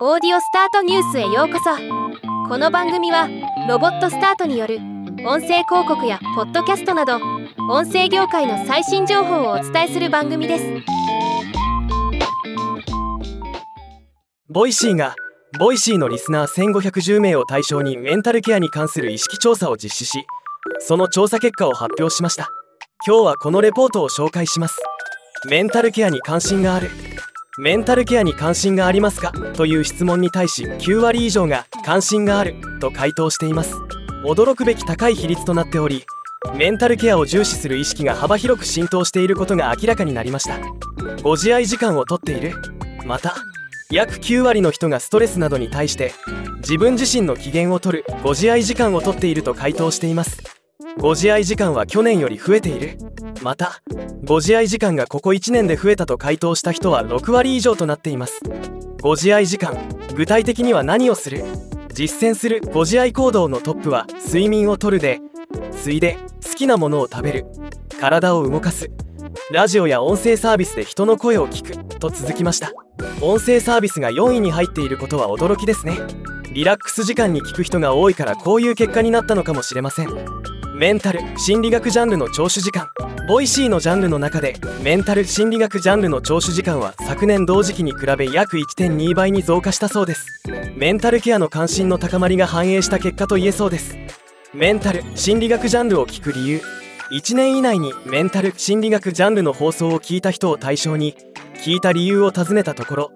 オーディオスタートニュースへようこそ。この番組はロボットスタートによる音声広告やポッドキャストなど音声業界の最新情報をお伝えする番組です。 Voicy が Voicy のリスナー1510名を対象にメンタルケアに関する意識調査を実施しその調査結果を発表しました。今日はこのレポートを紹介します。メンタルケアに関心がある。メンタルケアに関心がありますか？という質問に対し9割以上が関心があると回答しています。驚くべき高い比率となっておりメンタルケアを重視する意識が幅広く浸透していることが明らかになりました。ご自愛時間をとっている。また約9割の人がストレスなどに対して自分自身の機嫌をとるご自愛時間をとっていると回答しています。ご自愛時間は去年より増えている。またご自愛時間がここ1年で増えたと回答した人は6割以上となっています。ご自愛時間具体的には何をする？実践するご自愛行動のトップは睡眠をとるで次いで好きなものを食べる。体を動かす。ラジオや音声サービスで人の声を聞く。と続きました。音声サービスが4位に入っていることは驚きですね。リラックス時間に聞く人が多いからこういう結果になったのかもしれません。メンタル心理学ジャンルの聴取時間。 Voicy のジャンルの中でメンタル心理学ジャンルの聴取時間は昨年同時期に比べ約1.2倍に増加したそうです。メンタルケアの関心の高まりが反映した結果と言えそうです。メンタル心理学ジャンルを聞く理由。1年以内にメンタル心理学ジャンルの放送を聞いた人を対象に聞いた理由を尋ねたところ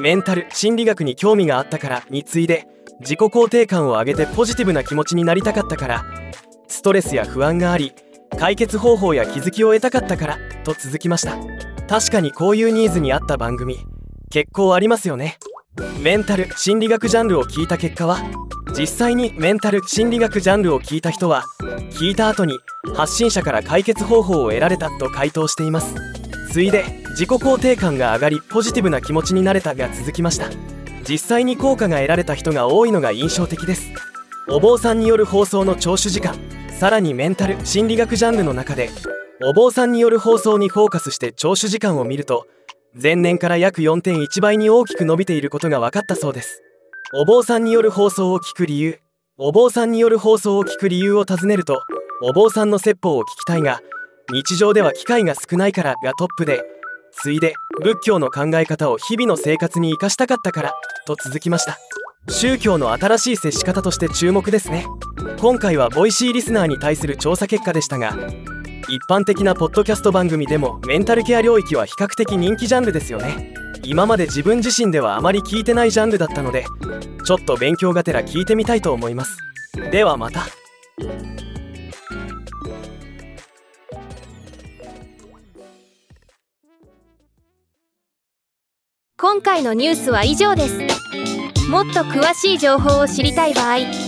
メンタル心理学に興味があったからに次いで自己肯定感を上げてポジティブな気持ちになりたかったからストレスや不安があり解決方法や気づきを得たかったからと続きました。確かにこういうニーズに合った番組結構ありますよね。メンタル心理学ジャンルを聞いた結果は実際にメンタル心理学ジャンルを聞いた人は聞いた後に発信者から解決方法を得られたと回答しています。次いで自己肯定感が上がりポジティブな気持ちになれたが続きました。実際に効果が得られた人が多いのが印象的です。お坊さんによる放送の聴取時間さらにメンタル心理学ジャンルの中でお坊さんによる放送にフォーカスして聴取時間を見ると前年から約4.1倍に大きく伸びていることが分かったそうです。お坊さんによる放送を聞く理由お坊さんによる放送を聞く理由を尋ねるとお坊さんの説法を聞きたいが日常では機会が少ないからがトップで次いで仏教の考え方を日々の生活に生かしたかったからと続きました。宗教の新しい接し方として注目ですね。今回は Voicy リスナーに対する調査結果でしたが一般的なポッドキャスト番組でもメンタルケア領域は比較的人気ジャンルですよね。今まで自分自身ではあまり聞いてないジャンルだったのでちょっと勉強がてら聞いてみたいと思います。ではまた。今回のニュースは以上です。もっと詳しい情報を知りたい場合「